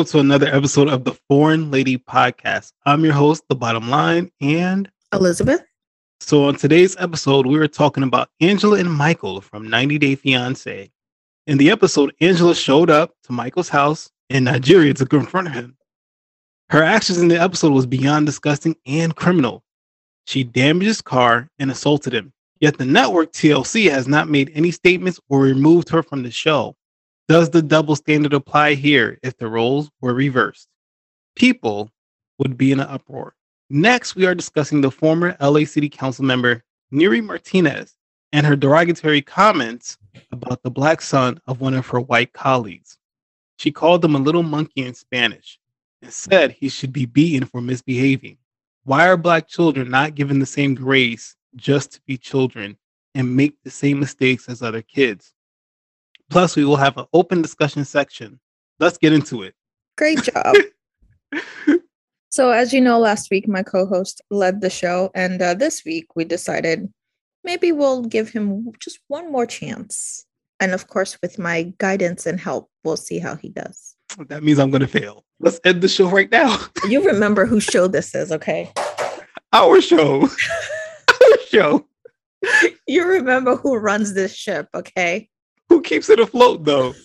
welcome to another episode of the Foreign Lady Podcast. I'm your host, The Bottom Line, and Elizabeth. So, on today's episode, we were talking about Angela and Michael from 90 Day Fiance. In the episode, Angela showed up to Michael's house in Nigeria to confront him. Her actions in the episode was beyond disgusting and criminal. She damaged his car and assaulted him. Yet the network TLC has not made any statements or removed her from the show. Does the double standard apply here if the roles were reversed? People would be in an uproar. Next, we are discussing the former LA City Council member Nury Martinez and her derogatory comments about the black son of one of her white colleagues. She called him a little monkey in Spanish and said he should be beaten for misbehaving. Why are black children not given the same grace just to be children and make the same mistakes as other kids? Plus, we will have an open discussion section. Let's get into it. Great job. so, as you know, last week my co host led the show, and uh, this week we decided maybe we'll give him just one more chance. And of course, with my guidance and help, we'll see how he does. That means I'm going to fail. Let's end the show right now. you remember whose show this is, okay? Our show. Our show. You remember who runs this ship, okay? Who keeps it afloat though?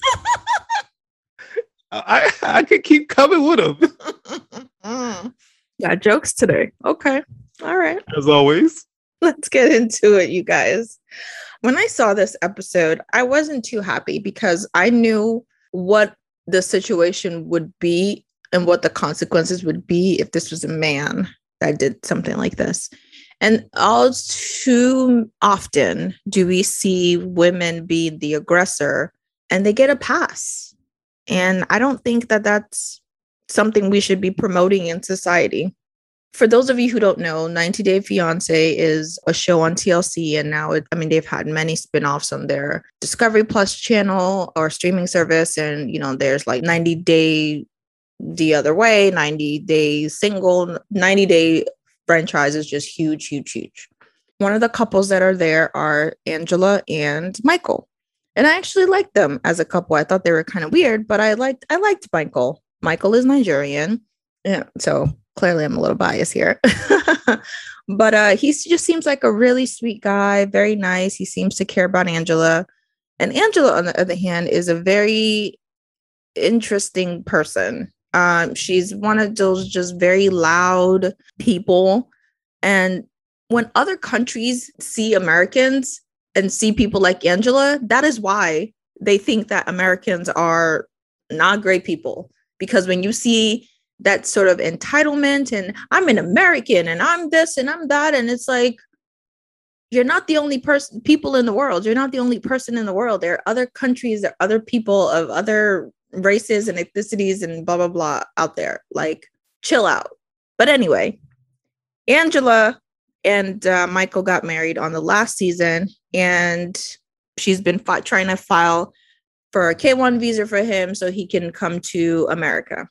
I I could keep coming with him. Got jokes today. Okay. All right. As always. Let's get into it, you guys. When I saw this episode, I wasn't too happy because I knew what the situation would be and what the consequences would be if this was a man that did something like this. And all too often do we see women be the aggressor and they get a pass. And I don't think that that's something we should be promoting in society. For those of you who don't know, 90 Day Fiance is a show on TLC. And now, it, I mean, they've had many spin offs on their Discovery Plus channel or streaming service. And, you know, there's like 90 Day the other way, 90 Day Single, 90 Day franchise is just huge, huge, huge. One of the couples that are there are Angela and Michael. And I actually liked them as a couple. I thought they were kind of weird, but I liked I liked Michael. Michael is Nigerian. Yeah, so clearly I'm a little biased here. but uh he just seems like a really sweet guy, very nice. He seems to care about Angela. And Angela, on the other hand, is a very interesting person. Um, she's one of those just very loud people. And when other countries see Americans and see people like Angela, that is why they think that Americans are not great people. Because when you see that sort of entitlement and I'm an American and I'm this and I'm that, and it's like, you're not the only person people in the world you're not the only person in the world there are other countries there are other people of other races and ethnicities and blah blah blah out there. Like chill out. But anyway angela and uh, michael got married on the last season and she's been fi- trying to file for a k1 visa for him so he can come to america.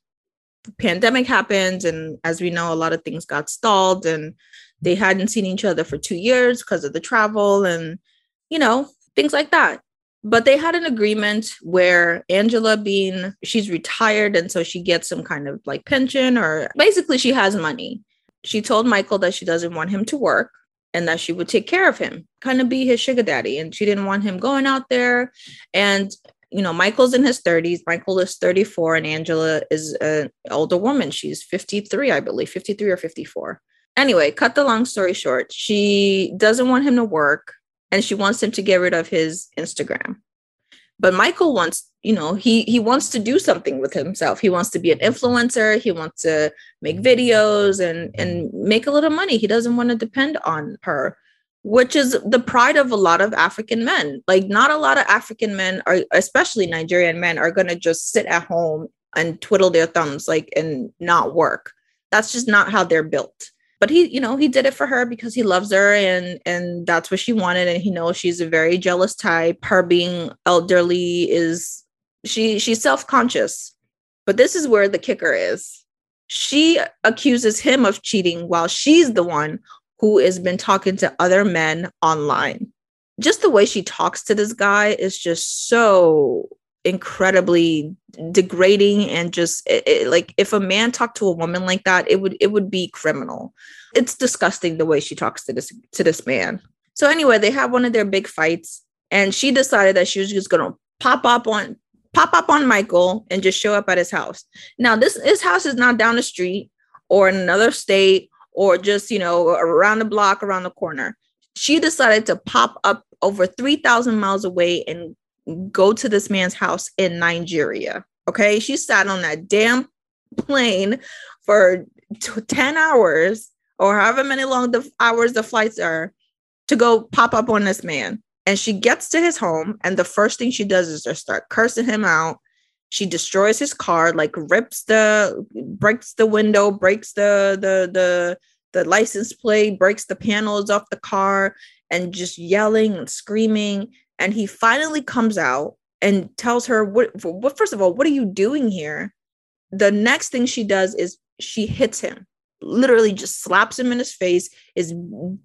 The pandemic happened and as we know a lot of things got stalled and they hadn't seen each other for two years because of the travel and you know things like that but they had an agreement where Angela being she's retired and so she gets some kind of like pension or basically she has money. She told Michael that she doesn't want him to work and that she would take care of him, kind of be his sugar daddy and she didn't want him going out there and you know, Michael's in his 30s, Michael is 34 and Angela is an older woman. She's 53, I believe, 53 or 54. Anyway, cut the long story short, she doesn't want him to work and she wants him to get rid of his Instagram. But Michael wants, you know, he he wants to do something with himself. He wants to be an influencer. He wants to make videos and and make a little money. He doesn't want to depend on her, which is the pride of a lot of African men. Like not a lot of African men are, especially Nigerian men, are going to just sit at home and twiddle their thumbs like and not work. That's just not how they're built but he you know he did it for her because he loves her and and that's what she wanted. And he knows she's a very jealous type. Her being elderly is she she's self-conscious. But this is where the kicker is. She accuses him of cheating while she's the one who has been talking to other men online. Just the way she talks to this guy is just so incredibly degrading and just it, it, like if a man talked to a woman like that it would it would be criminal. It's disgusting the way she talks to this to this man. So anyway they have one of their big fights and she decided that she was just going to pop up on pop up on michael and just show up at his house. Now this his house is not down the street or in another state or just you know around the block around the corner. She decided to pop up over 3000 miles away and go to this man's house in Nigeria. Okay. She sat on that damn plane for t- 10 hours or however many long the hours the flights are to go pop up on this man. And she gets to his home, and the first thing she does is just start cursing him out. She destroys his car, like rips the breaks the window, breaks the the the the license plate, breaks the panels off the car, and just yelling and screaming and he finally comes out and tells her what, what first of all what are you doing here? The next thing she does is she hits him literally just slaps him in his face is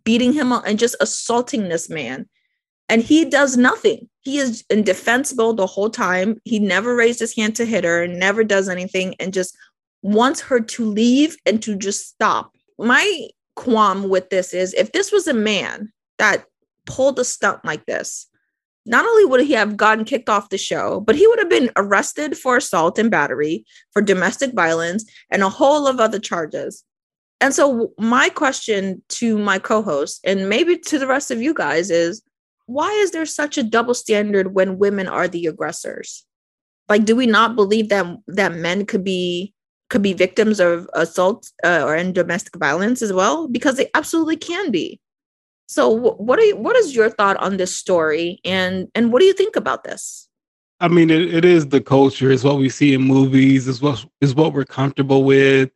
beating him up and just assaulting this man. And he does nothing. He is indefensible the whole time. He never raised his hand to hit her never does anything and just wants her to leave and to just stop. My qualm with this is if this was a man that pulled a stunt like this not only would he have gotten kicked off the show, but he would have been arrested for assault and battery, for domestic violence, and a whole of other charges. And so, my question to my co host, and maybe to the rest of you guys, is why is there such a double standard when women are the aggressors? Like, do we not believe that that men could be could be victims of assault uh, or in domestic violence as well? Because they absolutely can be. So what are you, what is your thought on this story and and what do you think about this? I mean, it, it is the culture. It's what we see in movies. Is what is what we're comfortable with.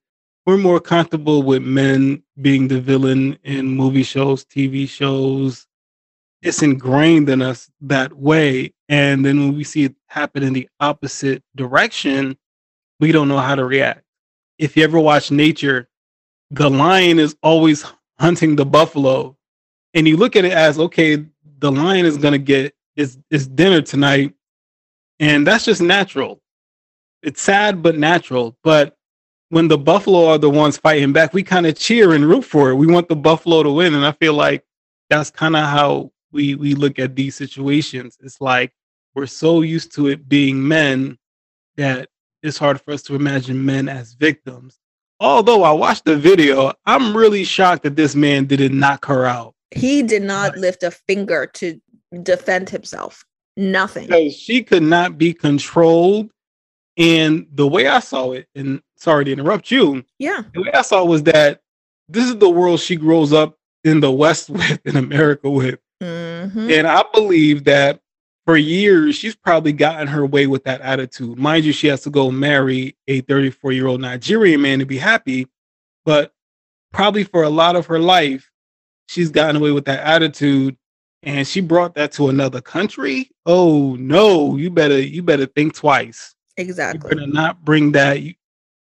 We're more comfortable with men being the villain in movie shows, TV shows. It's ingrained in us that way. And then when we see it happen in the opposite direction, we don't know how to react. If you ever watch nature, the lion is always hunting the buffalo and you look at it as okay, the lion is gonna get its its dinner tonight, and that's just natural. It's sad but natural. But when the buffalo are the ones fighting back, we kind of cheer and root for it. We want the buffalo to win, and I feel like that's kind of how we we look at these situations. It's like we're so used to it being men that it's hard for us to imagine men as victims. Although I watched the video, I'm really shocked that this man didn't knock her out. He did not lift a finger to defend himself. Nothing. She could not be controlled. And the way I saw it, and sorry to interrupt you. Yeah. The way I saw it was that this is the world she grows up in the West with, in America with. Mm-hmm. And I believe that for years, she's probably gotten her way with that attitude. Mind you, she has to go marry a 34 year old Nigerian man to be happy. But probably for a lot of her life, she's gotten away with that attitude and she brought that to another country? Oh no you better you better think twice. Exactly. you better not bring that.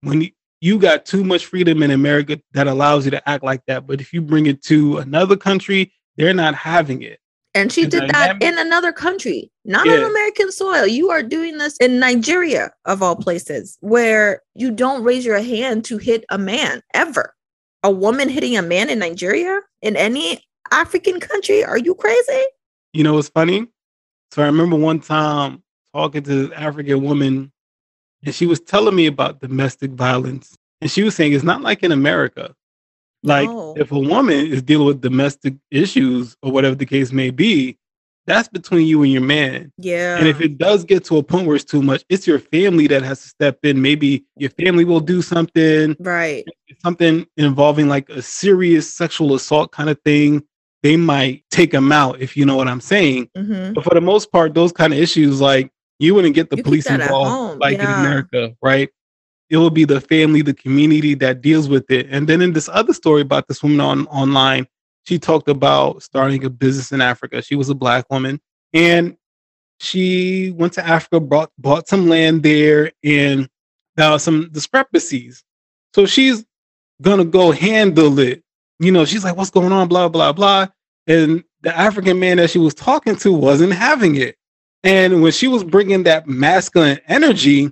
When you, you got too much freedom in america that allows you to act like that but if you bring it to another country they're not having it. And she and did that in another country not yeah. on american soil. You are doing this in nigeria of all places where you don't raise your hand to hit a man ever a woman hitting a man in Nigeria in any African country? Are you crazy? You know what's funny? So I remember one time talking to this African woman, and she was telling me about domestic violence. And she was saying it's not like in America. Like no. if a woman is dealing with domestic issues or whatever the case may be, that's between you and your man. Yeah. And if it does get to a point where it's too much, it's your family that has to step in. Maybe your family will do something. Right. Something involving like a serious sexual assault kind of thing. They might take them out, if you know what I'm saying. Mm-hmm. But for the most part, those kind of issues, like you wouldn't get the you police involved like yeah. in America, right? It will be the family, the community that deals with it. And then in this other story about this woman on online, she talked about starting a business in Africa. She was a black woman and she went to Africa, bought bought some land there, and there are some discrepancies. So she's gonna go handle it. You know, she's like, "What's going on?" Blah blah blah. And the African man that she was talking to wasn't having it. And when she was bringing that masculine energy,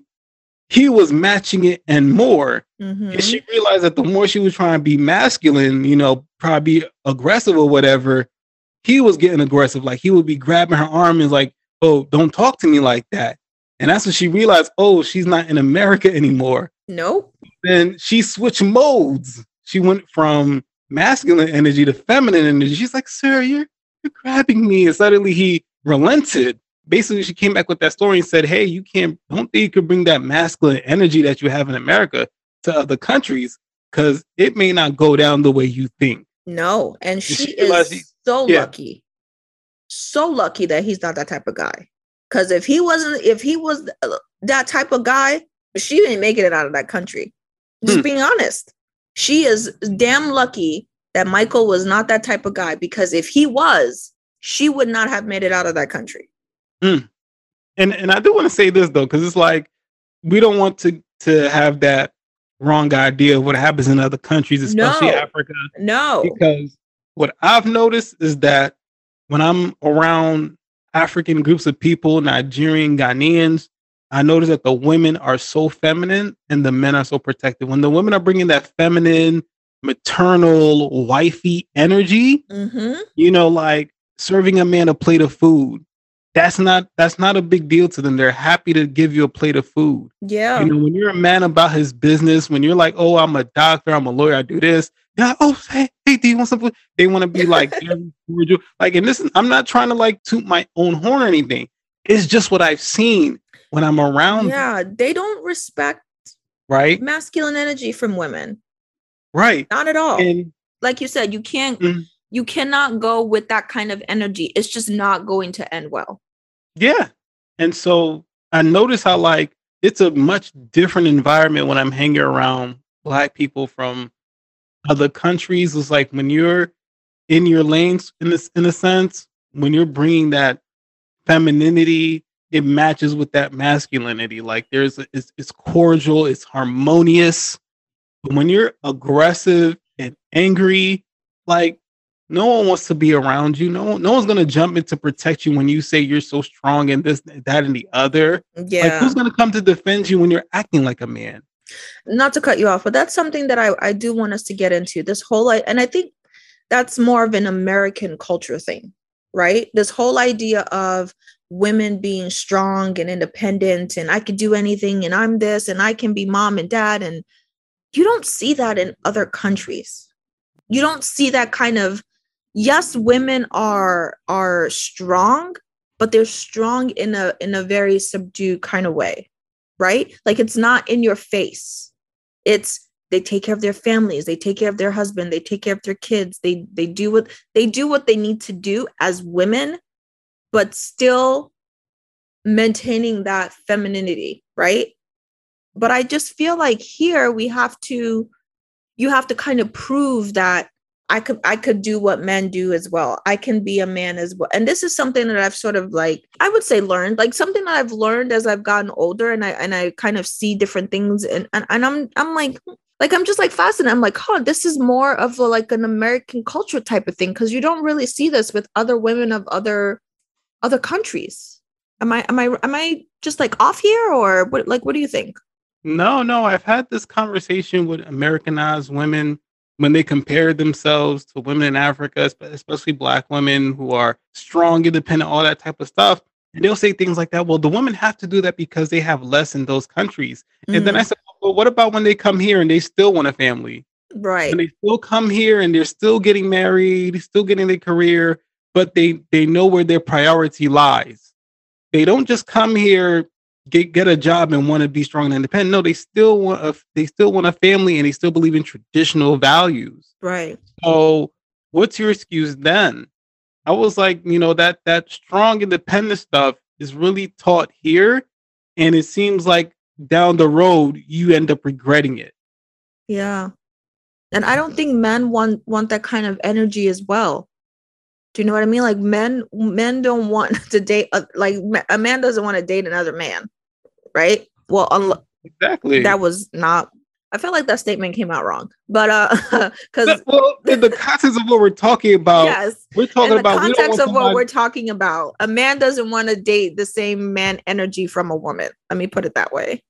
he was matching it and more. Mhm. And she realized that the more she was trying to be masculine, you know, probably aggressive or whatever, he was getting aggressive. Like he would be grabbing her arm and like, oh, don't talk to me like that. And that's when she realized, oh, she's not in America anymore. Nope. Then she switched modes. She went from masculine energy to feminine energy. She's like, sir, you're you're grabbing me. And suddenly he relented. Basically, she came back with that story and said, Hey, you can't don't think you could bring that masculine energy that you have in America to other countries because it may not go down the way you think. No. And she, she is so yeah. lucky. So lucky that he's not that type of guy. Because if he wasn't, if he was uh, that type of guy, she didn't make it out of that country. Just Hmm. being honest. She is damn lucky that Michael was not that type of guy because if he was, she would not have made it out of that country. And and I do want to say this though, because it's like we don't want to to have that wrong idea of what happens in other countries, especially No. Africa. No. because what I've noticed is that when I'm around African groups of people, Nigerian, Ghanaians, I notice that the women are so feminine and the men are so protective. When the women are bringing that feminine, maternal, wifey energy, hmm you know, like serving a man a plate of food, that's not that's not a big deal to them. They're happy to give you a plate of food. Yeah. You know, when you're a man about his business, when you're like, oh, I'm a doctor, I'm a lawyer, I do this. Yeah, oh, hey, hey, do you want some food? They want to be like, cordial. like, and this is, I'm not trying to like toot my own horn or anything. It's just what I've seen when I'm around, them, yeah. They don't respect right? masculine energy from women. Right. Not at all. And like you said, you can't Mhm. You cannot go with that kind of energy. It's just not going to end well. yeah. And so I notice how like it's a much different environment when I'm hanging around black people from other countries. It's like when you're in your lanes in this in a sense, when you're bringing that femininity, it matches with that masculinity. Like there's a, it's, it's cordial, it's harmonious. But when you're aggressive and angry, like no one wants to be around you. No, no one's gonna jump in to protect you when you say you're so strong and this, that, and the other. Yeah. Like who's gonna come to defend you when you're acting like a man? not to cut you off, but that's something that I, I do want us to get into. This whole and I think that's more of an American culture thing, right? This whole idea of women being strong and independent and I could do anything and I'm this and I can be mom and dad. And you don't see that in other countries. You don't see that kind of yes, women are are strong, but they're strong in a in a very subdued kind of way right? Like it's not in your face. It's they take care of their families, they take care of their husband, they take care of their kids. They they do what they do what they need to do as women, but still maintaining that femininity, right? But I just feel like here we have to you have to kind of prove that I could I could do what men do as well. I can be a man as well. And this is something that I've sort of like I would say learned, like something that I've learned as I've gotten older and I and I kind of see different things and and, and I'm I'm like like I'm just like fascinated. I'm like, huh, this is more of a, like an American culture type of thing because you don't really see this with other women of other other countries. Am I am I am I just like off here or what like what do you think? No, no. I've had this conversation with Americanized women when they compare themselves to women in Africa, especially black women who are strong, independent, all that type of stuff. And they'll say things like that. Well, the women have to do that because they have less in those countries. And then I mm-hmm. said, well, what about when they come here and they still want a family? Right. And they still come here and they're still getting married, still getting their career, but they they know where their priority lies. They don't just come here get get a job and want to be strong and independent. No, they still want a uh, they still want a family and they still believe in traditional values. Right. So what's your excuse then? I was like, you know, that that strong independent stuff is really taught here, and it seems like down the road you end up regretting it. Yeah. And I don't think men want want that kind of energy as well. Do you know what I mean? Like men men don't want to date a, like a man doesn't want to date another man, right? Well, unlo- Exactly. that was not I feel like that statement came out wrong, but uh, because well, in the context of what we're talking about, yes, we're talking in the about context of what we're talking about, a man doesn't want to date the same man energy from a woman. Let me put it that way.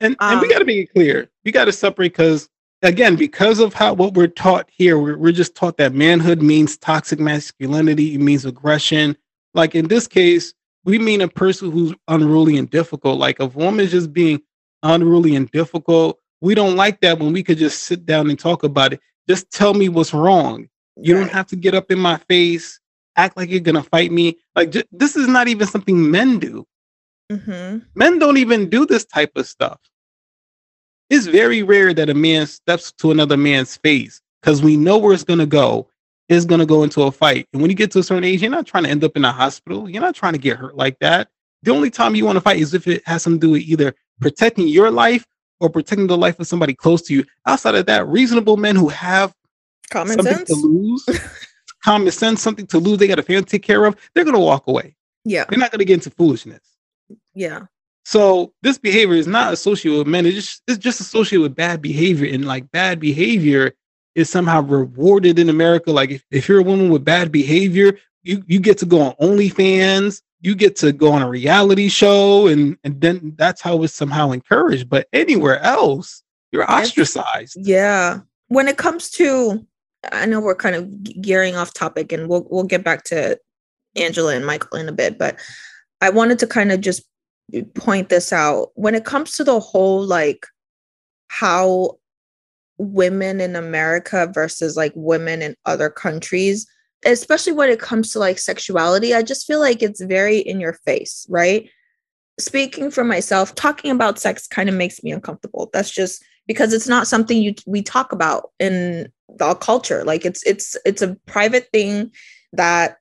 and, and we um, got to make it clear. We got to separate because again, because of how what we're taught here, we're, we're just taught that manhood means toxic masculinity, it means aggression. Like in this case, we mean a person who's unruly and difficult. Like if a woman just being unruly and difficult, we don't like that when we could just sit down and talk about it. Just tell me what's wrong. You don't have to get up in my face, act like you're gonna fight me. Like ju- this is not even something men do. Mhm. Men don't even do this type of stuff. It's very rare that a man steps to another man's face because we know where it's gonna go. It's gonna go into a fight. And when you get to a certain age, you're not trying to end up in a hospital. You're not trying to get hurt like that. The only time you want to fight is if it has something to do with either protecting your life or protecting the life of somebody close to you. Outside of that, reasonable men who have Common something sense. to lose, common sense, something to lose, they got a family to take care of, they're gonna walk away. Yeah. They're not gonna get into foolishness. Yeah. So this behavior is not associated with men. It's just it's just associated with bad behavior, and like bad behavior is somehow rewarded in America. Like if, if you're a woman with bad behavior, you you get to go on OnlyFans, you get to go on a reality show, and and then that's how it's somehow encouraged. But anywhere else, you're ostracized. Yeah. When it comes to, I know we're kind of gearing off topic, and we'll we'll get back to Angela and Michael in a bit, but I wanted to kind of just point this out. When it comes to the whole like how women in America versus like women in other countries, especially when it comes to like sexuality, I just feel like it's very in your face, right? Speaking for myself, talking about sex kind of makes me uncomfortable. That's just because it's not something you we talk about in the culture. Like it's it's it's a private thing that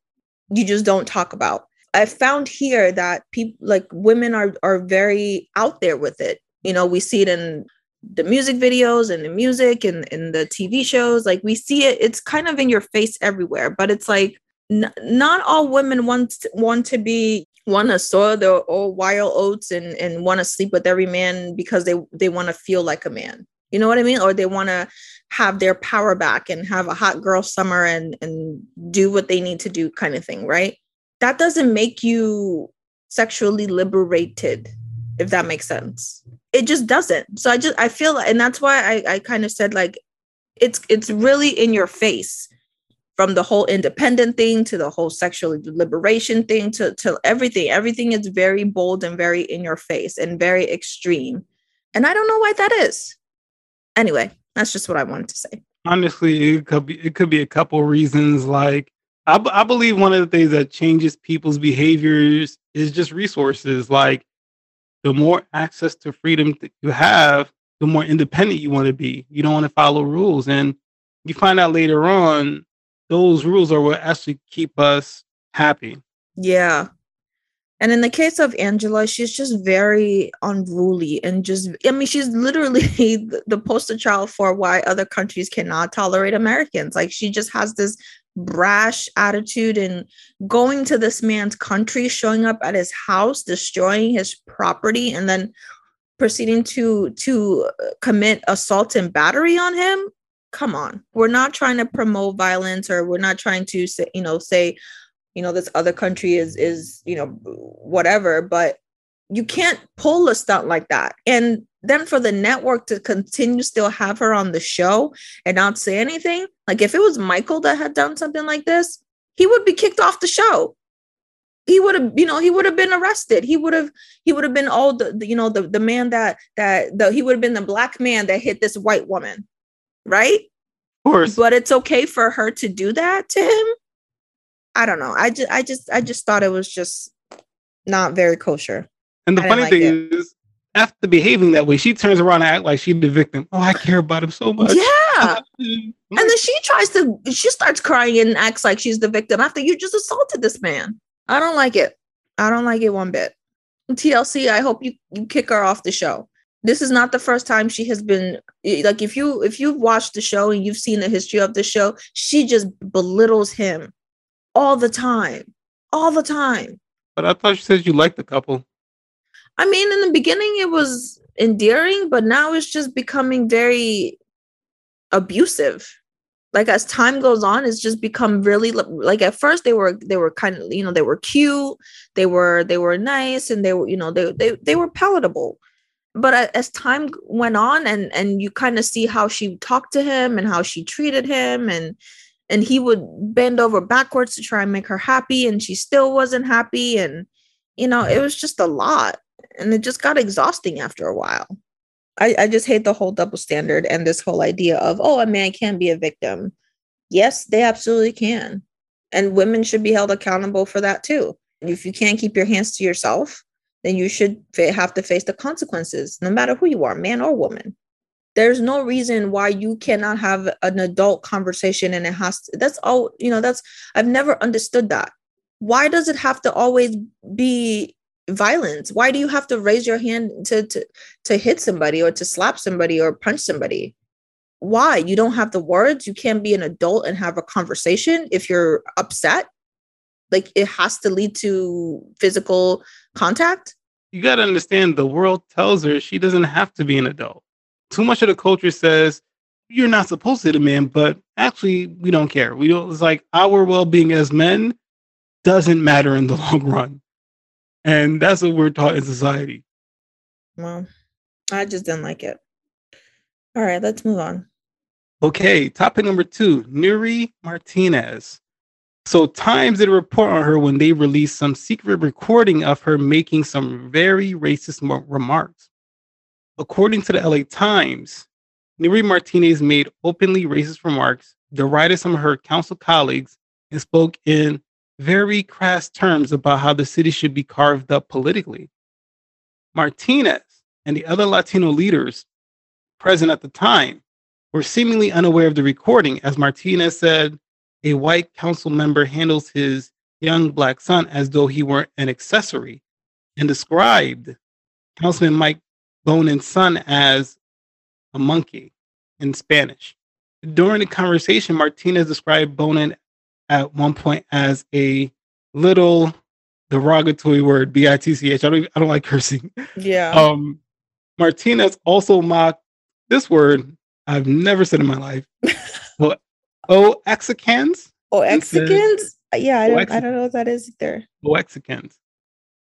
you just don't talk about. I found here that people like women are are very out there with it. You know, we see it in the music videos and the music and in the TV shows. Like we see it, it's kind of in your face everywhere. But it's like n- not all women want want to be want to soil their old wild oats and and want to sleep with every man because they they want to feel like a man. You know what I mean? Or they want to have their power back and have a hot girl summer and and do what they need to do kind of thing, right? That doesn't make you sexually liberated if that makes sense. It just doesn't. So I just I feel and that's why I I kind of said like it's it's really in your face from the whole independent thing to the whole sexual liberation thing to to everything. Everything is very bold and very in your face and very extreme. And I don't know why that is. Anyway, that's just what I wanted to say. Honestly, it could be it could be a couple reasons. Like I, b- I believe one of the things that changes people's behaviors is just resources. Like the more access to freedom that you have, the more independent you want to be. You don't want to follow rules, and you find out later on those rules are what actually keep us happy. Yeah. And in the case of Angela, she's just very unruly and just, I mean, she's literally the, the poster child for why other countries cannot tolerate Americans. Like, she just has this brash attitude and going to this man's country, showing up at his house, destroying his property, and then proceeding to to commit assault and battery on him? Come on. We're not trying to promote violence or we're not trying to say you know say you know this other country is is you know whatever but you can't pull a stunt like that. And then for the network to continue still have her on the show and not say anything like if it was michael that had done something like this he would be kicked off the show. He would have you know he would have been arrested. He would have he would have been all the, the you know the, the man that that the he would have been the black man that hit this white woman right? Of course, but it's okay for her to do that to him? I don't know. I just i just i just thought it was just not very kosher. And the funny didn't thing is, after behaving that way, she turns around and act like she's the victim. Oh, I care about him so much. yeah. And then she tries to she starts crying and acts like she's the victim after you just assaulted this man. I don't like it. I don't like it one bit. Tlc i hope you, you kick her off the show. This is not the first time she has been like if you if you've watched the show and you've seen the history of the show she just belittles him all the time. All the time. But I thought you said you liked the couple. I mean, in the beginning, it was endearing, but now it's just becoming very abusive. Like as time goes on, it's just become really like at first they were they were kind of you know they were cute, they were they were nice, and they were you know they they they were palatable. But as time went on, and and you kind of see how she talked to him and how she treated him, and and he would bend over backwards to try and make her happy, and she still wasn't happy, and you know it was just a lot and it just got exhausting after a while. I, I just hate the whole double standard and this whole idea of, oh, a man can be a victim. Yes, they absolutely can. And women should be held accountable for that too. If you can't keep your hands to yourself, then you should have to face the consequences, no matter who you are, man or woman. There's no reason why you cannot have an adult conversation and it has to, that's all, you know, that's, I've never understood that. Why does it have to always be violence. Why do you have to raise your hand to to to hit somebody or to slap somebody or punch somebody? Why? You don't have the words. You can't be an adult and have a conversation if you're upset. Like it has to lead to physical contact. You got to understand the world tells her she doesn't have to be an adult. Too much of the culture says you're not supposed to demand but actually we don't care. We don't it's like our well-being as men doesn't matter in the long run and that's what we're taught in society. Well, I just didn't like it. All right, let's move on. Okay, topic number two Nury Martinez. So, Times did a report on her when they released some secret recording of her making some very racist remarks. According to the LA Times, Nury Martinez made openly racist remarks, derided some of her council colleagues, and spoke in very crass terms about how the city should be carved up politically. Martinez and the other Latino leaders present at the time were seemingly unaware of the recording, as Martinez said, a white council member handles his young black son as though he were an accessory and described Councilman Mike Bonin's son as a monkey in Spanish. During the conversation, Martinez described Bonin at one point as a little derogatory word, B I T C H. I don't I don't like cursing. Yeah. Um Martinez also mocked this word I've never said in my life. well, Oaxacans. Oaxacans? Yeah, I don't, I don't know what that is either. Oaxacans.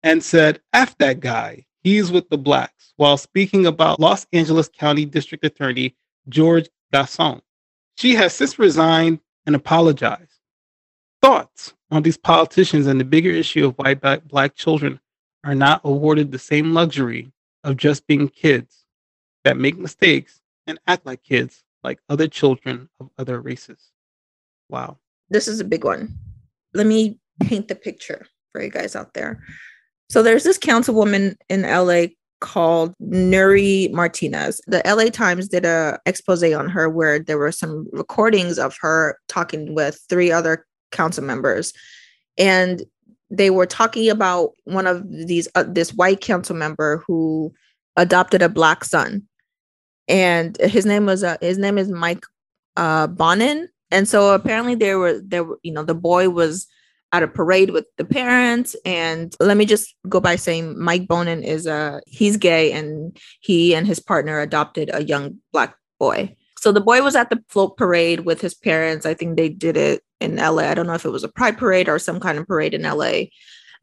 And said, F that guy. He's with the blacks. While speaking about Los Angeles County District Attorney George Gascon. She has since resigned and apologized thoughts on these politicians and the bigger issue of why black children are not awarded the same luxury of just being kids that make mistakes and act like kids like other children of other races. Wow. This is a big one. Let me paint the picture for you guys out there. So there's this councilwoman in LA called Nury Martinez. The LA Times did a expose on her where there were some recordings of her talking with three other council members. And they were talking about one of these uh, this white council member who adopted a black son. And his name was uh, his name is Mike uh, Bonin. And so apparently there were there were you know the boy was at a parade with the parents. And let me just go by saying Mike Bonin is a uh, he's gay and he and his partner adopted a young black boy. So the boy was at the float parade with his parents. I think they did it in LA. I don't know if it was a pride parade or some kind of parade in LA.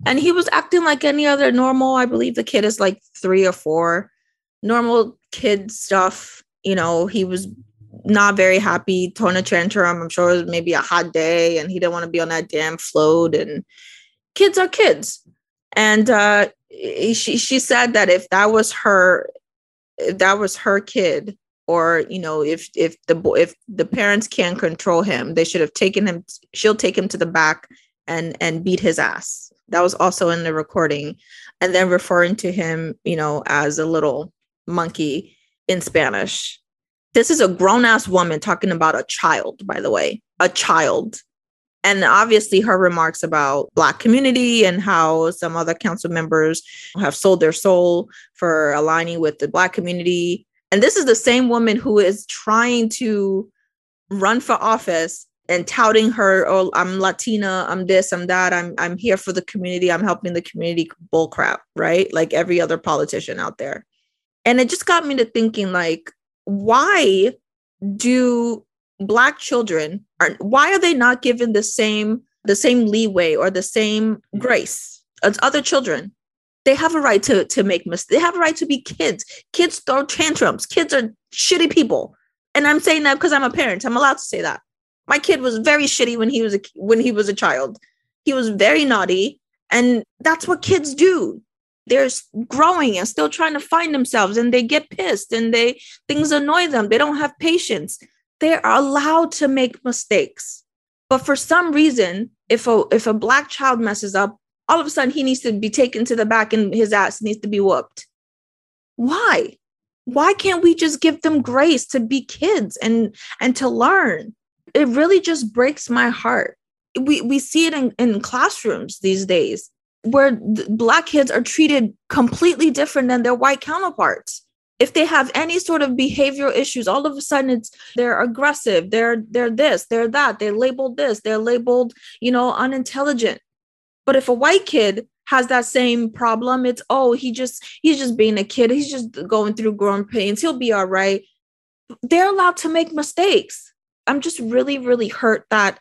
And he was acting like any other normal. I believe the kid is like three or four. Normal kid stuff. You know, he was not very happy, throwing a tantrum. I'm sure it was maybe a hot day and he didn't want to be on that damn float. And kids are kids. And uh, she she said that if that was her, if that was her kid, or you know if if the if the parents can't control him they should have taken him she'll take him to the back and and beat his ass. That was also in the recording. And then referring to him you know as a little monkey in spanish. This is a grown-ass woman talking about a child by the way a child. And obviously her remarks about black community and how some other council members have sold their soul for aligning with the black community and this is the same woman who is trying to run for office and touting her, oh, I'm Latina, I'm this, I'm that, I'm I'm here for the community, I'm helping the community bullcrap, right? Like every other politician out there. And it just got me to thinking like, why do black children are why are they not given the same the same leeway or the same grace as other children? They have a right to to make mistakes. They have a right to be kids. Kids throw tantrums. Kids are shitty people. And I'm saying that because I'm a parent. I'm allowed to say that. My kid was very shitty when he was a when he was a child. He was very naughty, and that's what kids do. They're growing and still trying to find themselves, and they get pissed, and they things annoy them. They don't have patience. They are allowed to make mistakes, but for some reason, if a if a black child messes up, all of a sudden he needs to be taken to the back, and his ass needs to be whooped. Why? Why can't we just give them grace to be kids and and to learn? it really just breaks my heart. We we see it in, in classrooms these days where black kids are treated completely different than their white counterparts. If they have any sort of behavioral issues, all of a sudden it's they're aggressive, they're they're this, they're that, they're labeled this, they're labeled, you know, unintelligent. But if a white kid has that same problem, it's oh, he just he's just being a kid, he's just going through growing pains, he'll be all right. They're allowed to make mistakes I'm just really, really hurt that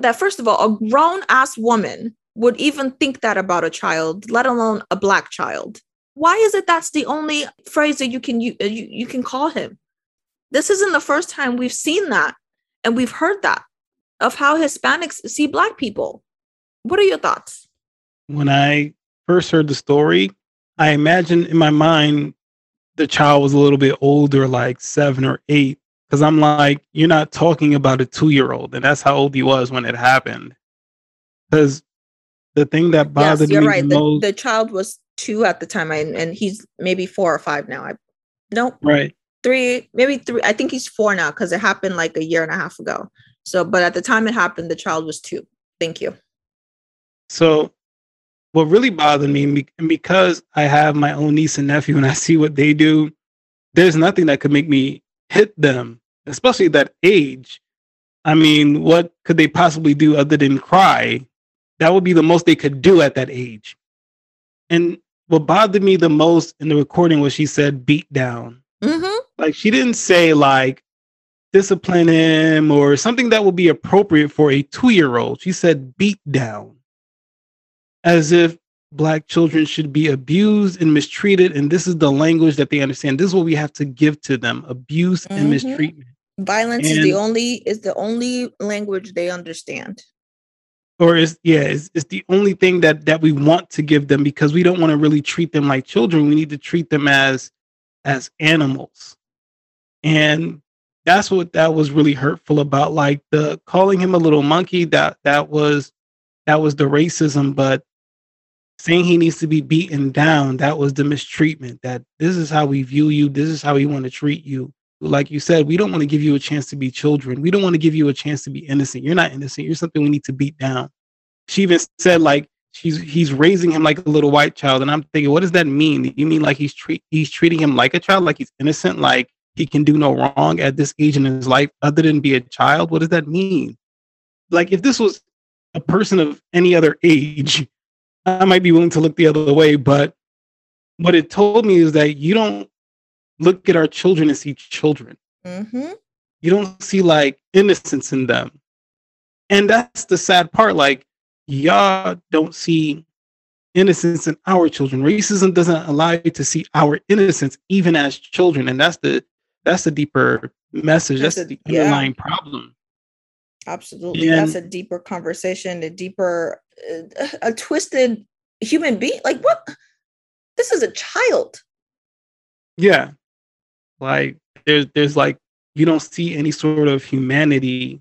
that first of all, a grown ass woman would even think that about a child, let alone a black child. Why is it that's the only phrase that you can you, you, you can call him? This isn't the first time we've seen that and we've heard that of how Hispanics see black people. What are your thoughts? When I first heard the story, I imagined in my mind the child was a little bit older, like seven or eight, Cause I'm like, you're not talking about a two year old. And that's how old he was when it happened. Cause the thing that bothered yes, you're me right. the, the, most, the child was two at the time, and, and he's maybe four or five now. I nope. Right. Three, maybe three. I think he's four now because it happened like a year and a half ago. So, but at the time it happened, the child was two. Thank you. So, what really bothered me, and because I have my own niece and nephew, and I see what they do, there's nothing that could make me hit them, especially that age. I mean, what could they possibly do other than cry? That would be the most they could do at that age. And what bothered me the most in the recording was she said beat down. Mm-hmm. Like she didn't say like discipline him or something that would be appropriate for a two year old. She said beat down. As if black children should be abused and mistreated. And this is the language that they understand. This is what we have to give to them abuse mm-hmm. and mistreatment. Violence and, is the only is the only language they understand. Or is yeah it's, it's the only thing that that we want to give them because we don't want to really treat them like children. We need to treat them as as animals. And that's what that was really hurtful about like the calling him a little monkey that that was that was the racism but saying he needs to be beaten down that was the mistreatment that this is how we view you this is how we want to treat you. Like you said we don't want to give you a chance to be children. We don't want to give you a chance to be innocent. You're not innocent. You're something we need to beat down. She even said like she's he's raising him like a little white child and i'm thinking what does that mean? You mean like he's treat he's treating him like a child like he's innocent like he can do no wrong at this age in his life other than be a child? What does that mean? Like if this was a person of any other age I might be willing to look the other way, but what it told me is that you don't look at our children and see children. Mm-hmm. You don't see like innocence in them. And that's the sad part. Like, y'all don't see innocence in our children. Racism doesn't allow you to see our innocence even as children. And that's the that's the deeper message. That's, that's a, the underlying yeah. problem. Absolutely. And, that's a deeper conversation, a deeper uh, a twisted human being. Like what? This is a child. Yeah. Like there's there's like you don't see any sort of humanity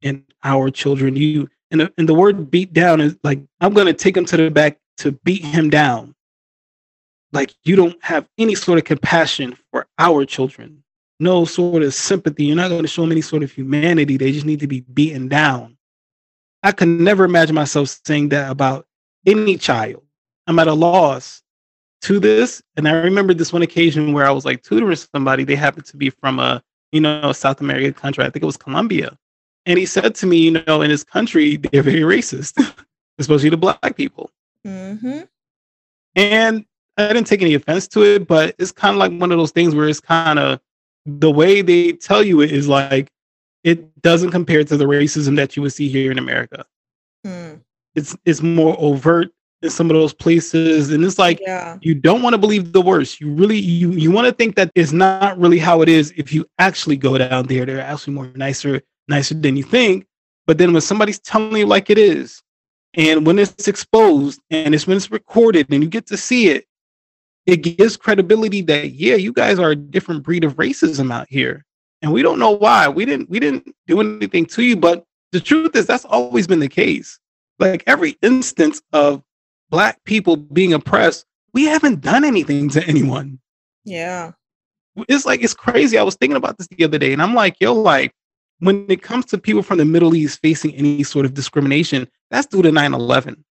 in our children. You and the, and the word beat down is like I'm gonna take him to the back to beat him down. Like you don't have any sort of compassion for our children, no sort of sympathy. You're not going to show them any sort of humanity. They just need to be beaten down. I could never imagine myself saying that about any child. I'm at a loss to this. And I remember this one occasion where I was like tutoring somebody. They happened to be from a, you know, South American country. I think it was Colombia. And he said to me, you know, in his country, they're very racist, especially to black people. Mm-hmm. And I didn't take any offense to it, but it's kind of like one of those things where it's kind of the way they tell you it is like it doesn't compare to the racism that you would see here in America. Hmm. It's it's more overt in some of those places, and it's like yeah. you don't want to believe the worst. You really you you want to think that it's not really how it is. If you actually go down there, they're actually more nicer nicer than you think. But then when somebody's telling you like it is, and when it's exposed and it's when it's recorded and you get to see it, it gives credibility that yeah, you guys are a different breed of racism out here. And we don't know why. We didn't we didn't do anything to you, but the truth is that's always been the case. Like every instance of black people being oppressed, we haven't done anything to anyone. Yeah. It's like it's crazy. I was thinking about this the other day and I'm like, yo, like when it comes to people from the Middle East facing any sort of discrimination, that's due to 9 11.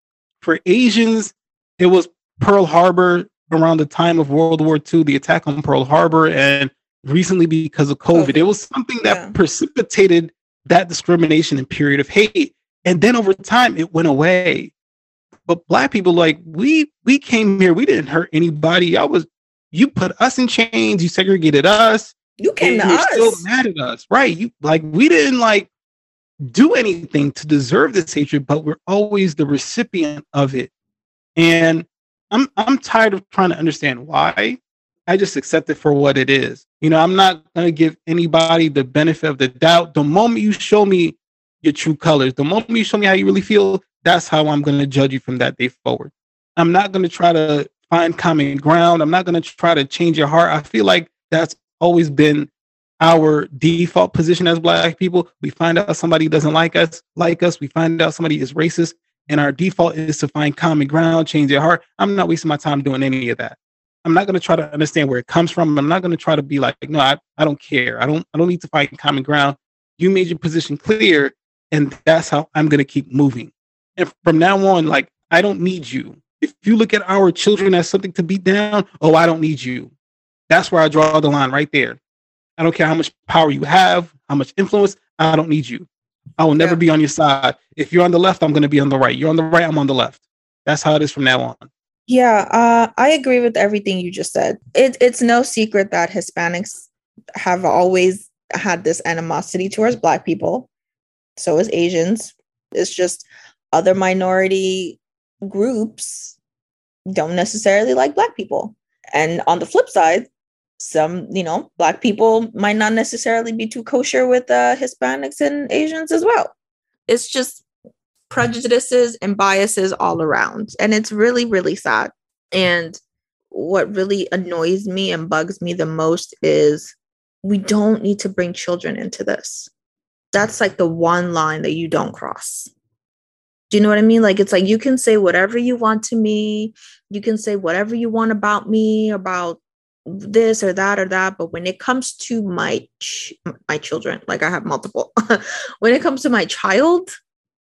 For Asians, it was Pearl Harbor around the time of World War II, the attack on Pearl Harbor, and recently because of COVID. It was something that yeah. precipitated that discrimination and period of hate. And then over time, it went away. But black people, like we, we came here, we didn't hurt anybody. I was, you put us in chains, you segregated us, you came to you're us. Still mad at us, right? You like we didn't like do anything to deserve this hatred, but we're always the recipient of it. And I'm I'm tired of trying to understand why. I just accept it for what it is. You know, I'm not gonna give anybody the benefit of the doubt. The moment you show me your true colors, the moment you show me how you really feel, that's how I'm gonna judge you from that day forward. I'm not gonna try to find common ground. I'm not gonna try to change your heart. I feel like that's always been our default position as black people. We find out somebody doesn't like us, like us. We find out somebody is racist, and our default is to find common ground, change their heart. I'm not wasting my time doing any of that. I'm not going to try to understand where it comes from. I'm not going to try to be like, no, I, I don't care. I don't I don't need to find common ground. You made your position clear, and that's how I'm going to keep moving. And from now on, like I don't need you. If you look at our children as something to beat down, oh, I don't need you. That's where I draw the line right there. I don't care how much power you have, how much influence. I don't need you. I will never yeah. be on your side. If you're on the left, I'm going to be on the right. You're on the right, I'm on the left. That's how it is from now on. Yeah, uh, I agree with everything you just said. It, it's no secret that Hispanics have always had this animosity towards Black people. So is Asians. It's just other minority groups don't necessarily like Black people. And on the flip side, some you know black people might not necessarily be too kosher with uh, hispanics and asians as well it's just prejudices and biases all around and it's really really sad and what really annoys me and bugs me the most is we don't need to bring children into this that's like the one line that you don't cross do you know what I mean? Like, it's like you can say whatever you want to me. You can say whatever you want about me, about this or that or that but when it comes to my ch- my children like i have multiple when it comes to my child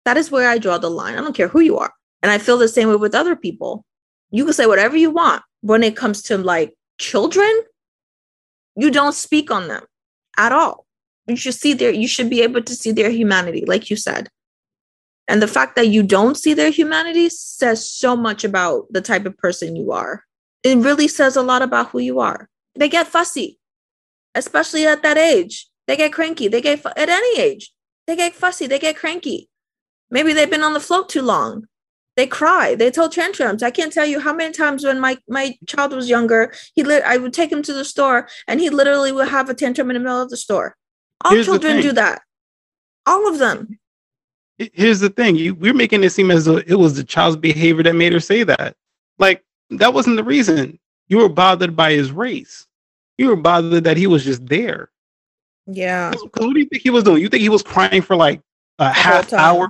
that is where i draw the line. I don't care who you are. And i feel the same way with other people. You can say whatever you want. When it comes to like children you don't speak on them at all. You should see their you should be able to see their humanity like you said. And the fact that you don't see their humanity says so much about the type of person you are it really says a lot about who you are. They get fussy, especially at that age. They get cranky. They get fu- at any age. They get fussy. They get cranky. Maybe they've been on the float too long. They cry. They tell tantrums. I can't tell you how many times when my my child was younger, he lit. I would take him to the store, and he literally would have a tantrum in the middle of the store. All Here's children do that. All of them. Here's the thing: you, we're making it seem as though it was the child's behavior that made her say that. Like that wasn't the reason. You were bothered by his race. You were bothered that he was just there. Yeah. Because what do you think he was doing? You think he was crying for like a the half hour,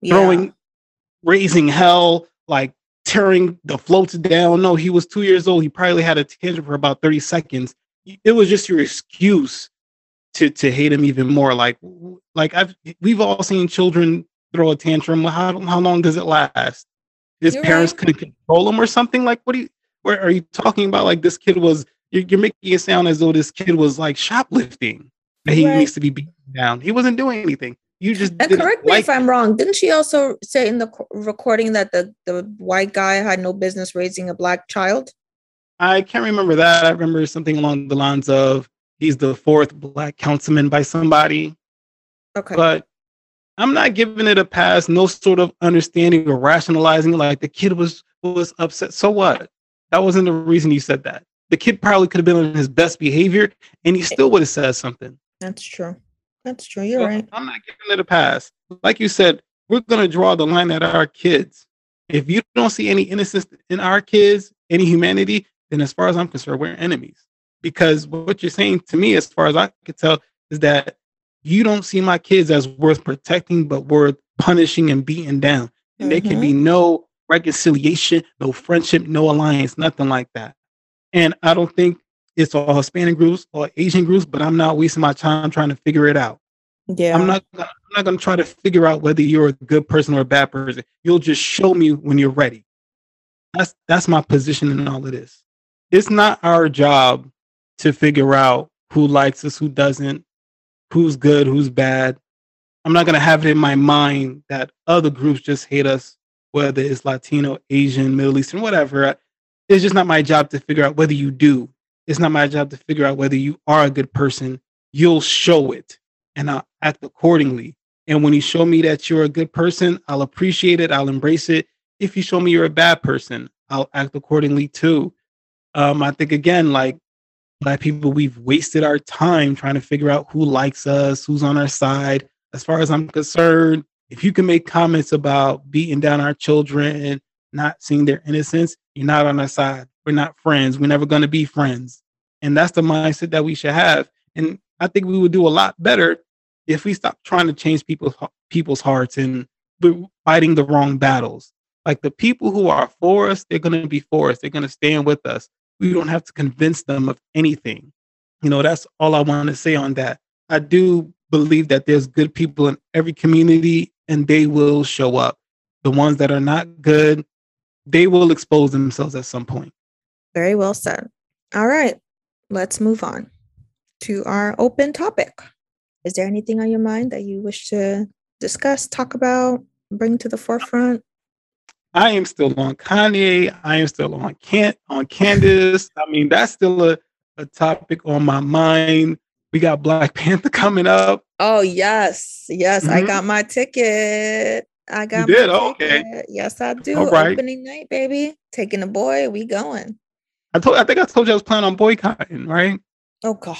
yeah. throwing, raising hell, like tearing the floats down? No, he was two years old. He probably had a tantrum for about 30 seconds. It was just your excuse to to hate him even more. Like, like I've we've all seen children throw a tantrum. How how long does it last? His you're parents right. couldn't control him or something like what do you where are you talking about like this kid was you're, you're making it sound as though this kid was like shoplifting that he right. needs to be beaten down he wasn't doing anything you just uh, and correct me like if i'm wrong didn't she also say in the recording that the the white guy had no business raising a black child I can't remember that. I remember something along the lines of he's the fourth black councilman by somebody. Okay. But I'm not giving it a pass, no sort of understanding or rationalizing like the kid was was upset. So what? That wasn't the reason he said that. The kid probably could have been on his best behavior and he still would have said something. That's true. That's true. You're so right. I'm not giving it a pass. Like you said, we're gonna draw the line at our kids. If you don't see any innocence in our kids, any humanity, then as far as I'm concerned, we're enemies. Because what you're saying to me, as far as I could tell, is that you don't see my kids as worth protecting, but worth punishing and beating down. And mm-hmm. there can be mm-hmm. no reconciliation, no friendship, no alliance, nothing like that. And I don't think it's all Hispanic groups or Asian groups, but I'm not wasting my time trying to figure it out. Yeah. I'm not I'm not gonna try to figure out whether you're a good person or a bad person. You'll just show me when you're ready. That's that's my position in all of this. It's not our job to figure out who likes us, who doesn't, who's good, who's bad. I'm not gonna have it in my mind that other groups just hate us, whether it's Latino, Asian, Middle Eastern, whatever. It's just not my job to figure out whether you do. It's not my job to figure out whether you are a good person. You'll show it and I'll act accordingly. And when you show me that you're a good person, I'll appreciate it. I'll embrace it. If you show me you're a bad person, I'll act accordingly too. Um, I think again, like black people, we've wasted our time trying to figure out who likes us, who's on our side. As far as I'm concerned, if you can make comments about beating down our children, and not seeing their innocence, you're not on our side. We're not friends. We're never going to be friends. And that's the mindset that we should have. And I think we would do a lot better if we stop trying to change people's people's hearts and we're fighting the wrong battles. Like the people who are for us, they're going to be for us. They're going to stand with us. We don't have to convince them of anything. You know, that's all I want to say on that. I do believe that there's good people in every community and they will show up. The ones that are not good, they will expose themselves at some point. Very well said. All right, let's move on to our open topic. Is there anything on your mind that you wish to discuss, talk about, bring to the forefront? I am still on Kanye. I am still on Can on Candace. I mean, that's still a, a topic on my mind. We got Black Panther coming up. Oh yes, yes, mm-hmm. I got my ticket. I got. You did oh, okay. Yes, I do. All right. Opening night, baby. Taking the boy. We going. I told. I think I told you I was planning on boycotting. Right. Oh God.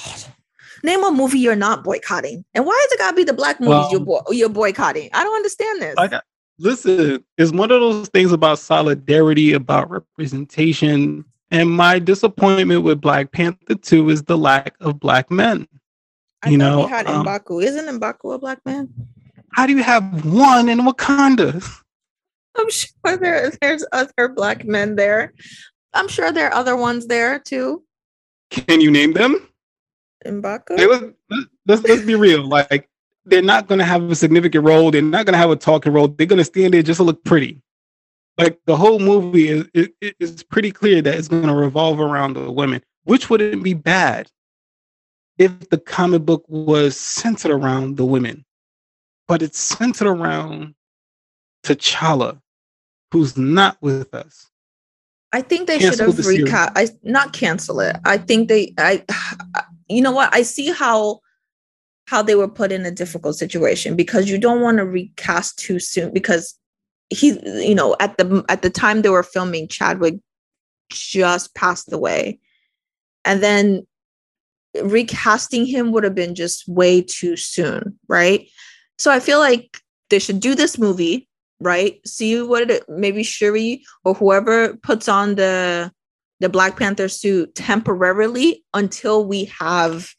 Name a movie you're not boycotting. And why is it gotta be the black movies well, you're, bo- you're boycotting? I don't understand this. I got, listen, it's one of those things about solidarity, about representation. And my disappointment with Black Panther 2 is the lack of black men. I you know, we had um, Mbaku. Isn't Mbaku a black man? How do you have one in Wakanda? I'm sure there, there's other black men there. I'm sure there are other ones there too. Can you name them? Mbaku? Hey, let's, let's, let's be real. Like, they're not going to have a significant role. They're not going to have a talking role. They're going to stand there just to look pretty. Like the whole movie is it, it's pretty clear that it's going to revolve around the women, which wouldn't be bad if the comic book was centered around the women, but it's centered around T'Challa, who's not with us. I think they cancel should have recast. I not cancel it. I think they. I. You know what? I see how how they were put in a difficult situation because you don't want to recast too soon because he, you know, at the at the time they were filming, Chadwick just passed away, and then recasting him would have been just way too soon, right? So I feel like they should do this movie right? See what it maybe Shuri or whoever puts on the the Black Panther suit temporarily until we have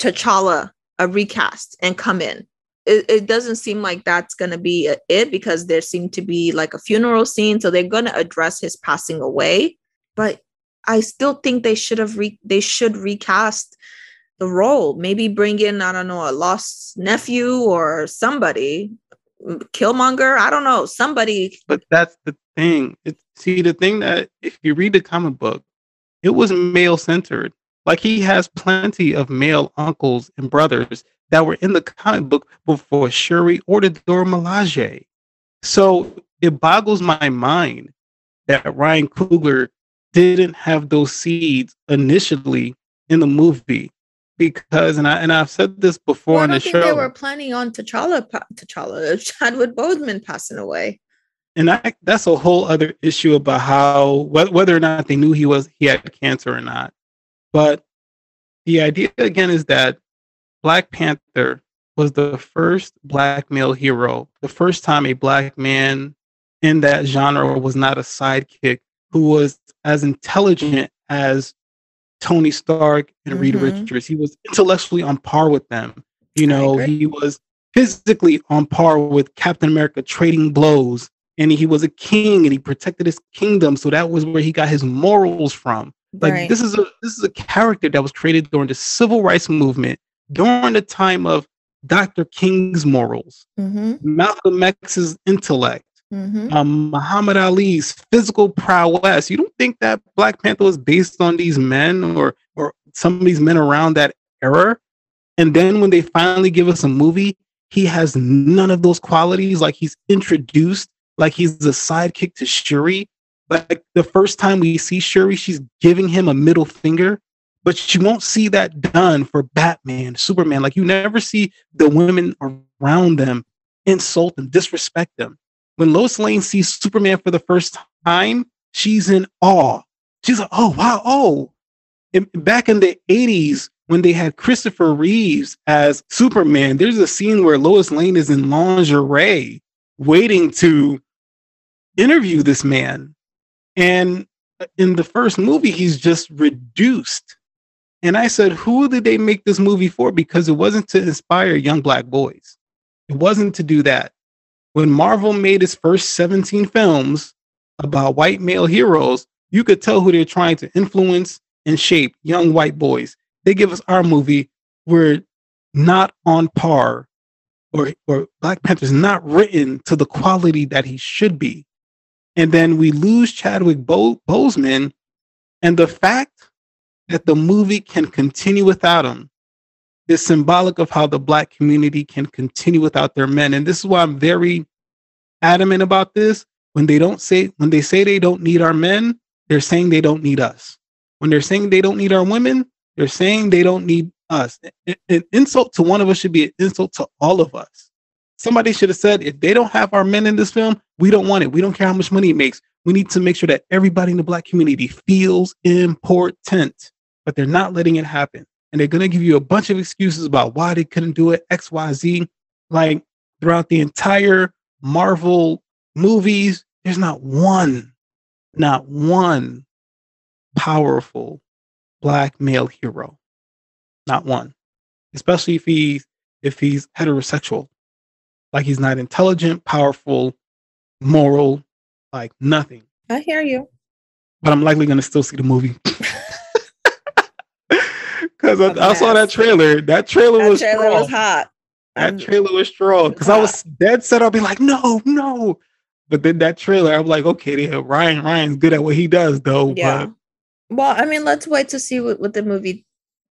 T'Challa a recast and come in. It, it doesn't seem like that's going to be it because there seemed to be like a funeral scene, so they're going to address his passing away. But I still think they should have re- they should recast the role. Maybe bring in I don't know a lost nephew or somebody Killmonger. I don't know somebody. But that's the thing. It, see, the thing that if you read the comic book, it was male centered. Like he has plenty of male uncles and brothers that were in the comic book before Shuri or the Dora Milaje. So it boggles my mind that Ryan Coogler didn't have those seeds initially in the movie because and I and I've said this before well, on the show. They were planning on T'Challa, T'Challa, Chadwick Boseman passing away. And I, that's a whole other issue about how whether or not they knew he was he had cancer or not. But the idea again is that Black Panther was the first black male hero, the first time a black man in that genre was not a sidekick who was as intelligent as Tony Stark and mm-hmm. Reed Richards. He was intellectually on par with them. You know, he was physically on par with Captain America, trading blows. And he was a king and he protected his kingdom. So that was where he got his morals from. Like right. this is a this is a character that was created during the civil rights movement, during the time of Dr. King's morals, mm-hmm. Malcolm X's intellect, mm-hmm. um, Muhammad Ali's physical prowess. You don't think that Black Panther was based on these men or or some of these men around that era? And then when they finally give us a movie, he has none of those qualities. Like he's introduced, like he's a sidekick to Shuri. Like the first time we see Shuri, she's giving him a middle finger, but you won't see that done for Batman, Superman. Like you never see the women around them insult and disrespect them when Lois Lane sees Superman for the first time, she's in awe. She's like, oh, wow, oh. And back in the 80s, when they had Christopher Reeves as Superman, there's a scene where Lois Lane is in lingerie waiting to interview this man. And in the first movie, he's just reduced. And I said, who did they make this movie for? Because it wasn't to inspire young black boys. It wasn't to do that when Marvel made its first 17 films about white male heroes, you could tell who they're trying to influence and shape young white boys. They give us our movie, we're not on par, or, or Black Panther's not written to the quality that he should be. And then we lose Chadwick Bo- Boseman, and the fact that the movie can continue without him is symbolic of how the black community can continue without their men. And this is why I'm very adamant about this. When they don't say when they say they don't need our men, they're saying they don't need us. When they're saying they don't need our women, they're saying they don't need us. An insult to one of us should be an insult to all of us. Somebody should have said, if they don't have our men in this film, we don't want it. We don't care how much money it makes. We need to make sure that everybody in the black community feels important, but they're not letting it happen and they're going to give you a bunch of excuses about why they couldn't do it, X, Y, Z. Like throughout the entire Marvel movies, there's not one, not one powerful black male hero. Not one. Especially if he's if he's heterosexual. Like he's not intelligent, powerful, moral, like nothing. I hear you. But I'm likely gonna still see the movie. Because I, I, saw that trailer. That trailer that was trailer strong. was hot. That I'm, trailer was strong. Because I was dead set. I'll be like, no, no. But then that trailer, I'm like, okay, yeah, Ryan Ryan's good at what he does, though. Yeah. But... Well, I mean, let's wait to see what, what the movie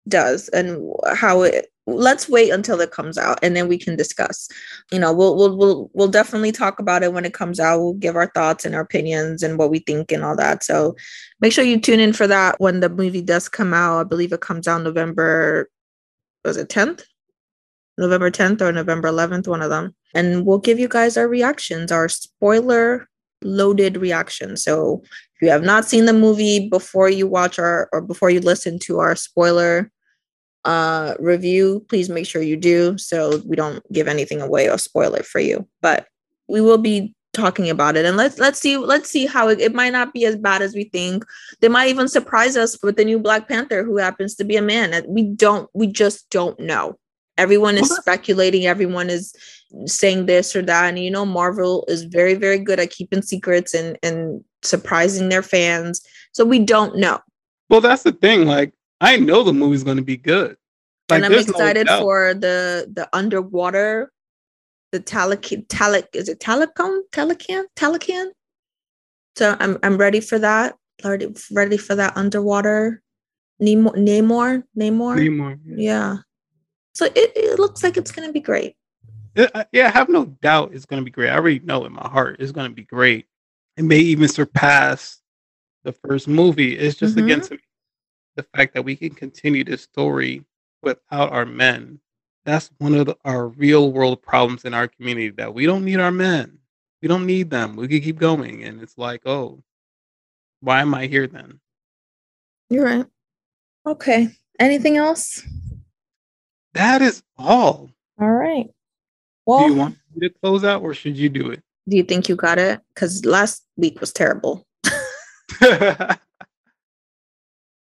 does and how it let's wait until it comes out and then we can discuss. You know we'll we'll we'll, we'll definitely talk about it when it comes out. We'll give our thoughts and our opinions and what we think and all that. So make sure you tune in for that when the movie does come out. I believe it comes out november was it 10th november 10th or november 11th one of them. And we'll give you guys our reactions our spoiler loaded reactions. So if you have not seen the movie before you watch our or before you listen to our spoiler uh, review, please make sure you do so we don't give anything away or spoil it for you. But we will be talking about it and let's let's see let's see how it, it might not be as bad as we think. They might even surprise us with the new black panther who happens to be a man we don't we just don't know. Everyone is speculating everyone is saying this or that and you know marvel is very very good at keeping secrets and and surprising their fans so we don't know. Well that's the thing like I know the movie's going to be good. Like, and I'm excited no for the the underwater, the Talic Talic is it Talicon Talican Talican. So I'm I'm ready for that. Ready ready for that underwater. Namor Namor Namor. Namor. Yeah. yeah. So it, it looks like it's going to be great. It, yeah, I have no doubt it's going to be great. I already know in my heart it's going to be great. It may even surpass the first movie. It's just Mhm. against me. The fact that we can continue this story without our men. That's one of the, our real world problems in our community that we don't need our men. We don't need them. We can keep going. And it's like, oh, why am I here then? You're right. Okay. Anything else? That is all. All right. do you want me to close out or should you do it? do you think you got it? Because last week was terrible.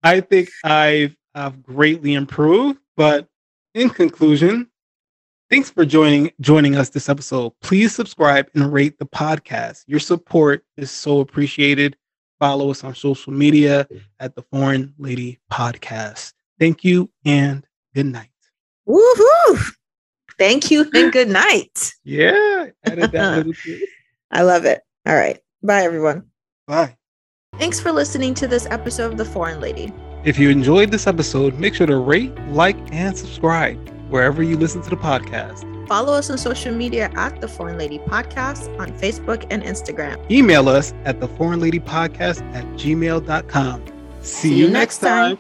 I think I've, I've greatly improved, but in conclusion, thanks for joining joining us this episode. Please subscribe and rate the podcast. Your support is so appreciated. Follow us on social media at the Foreign Lady Podcast. Thank you and good night. Woohoo! Thank you and good night. Yeah, added that little twist. I love it. All right. Bye, everyone. Bye. Thanks for listening to this episode of The Foreign Lady. If you enjoyed this episode, make sure to rate, like, and subscribe wherever you listen to the podcast. Follow us on social media at The Foreign Lady Podcast on Facebook and Instagram. Email us at the foreign lady podcast at gmail.com. See, you next time.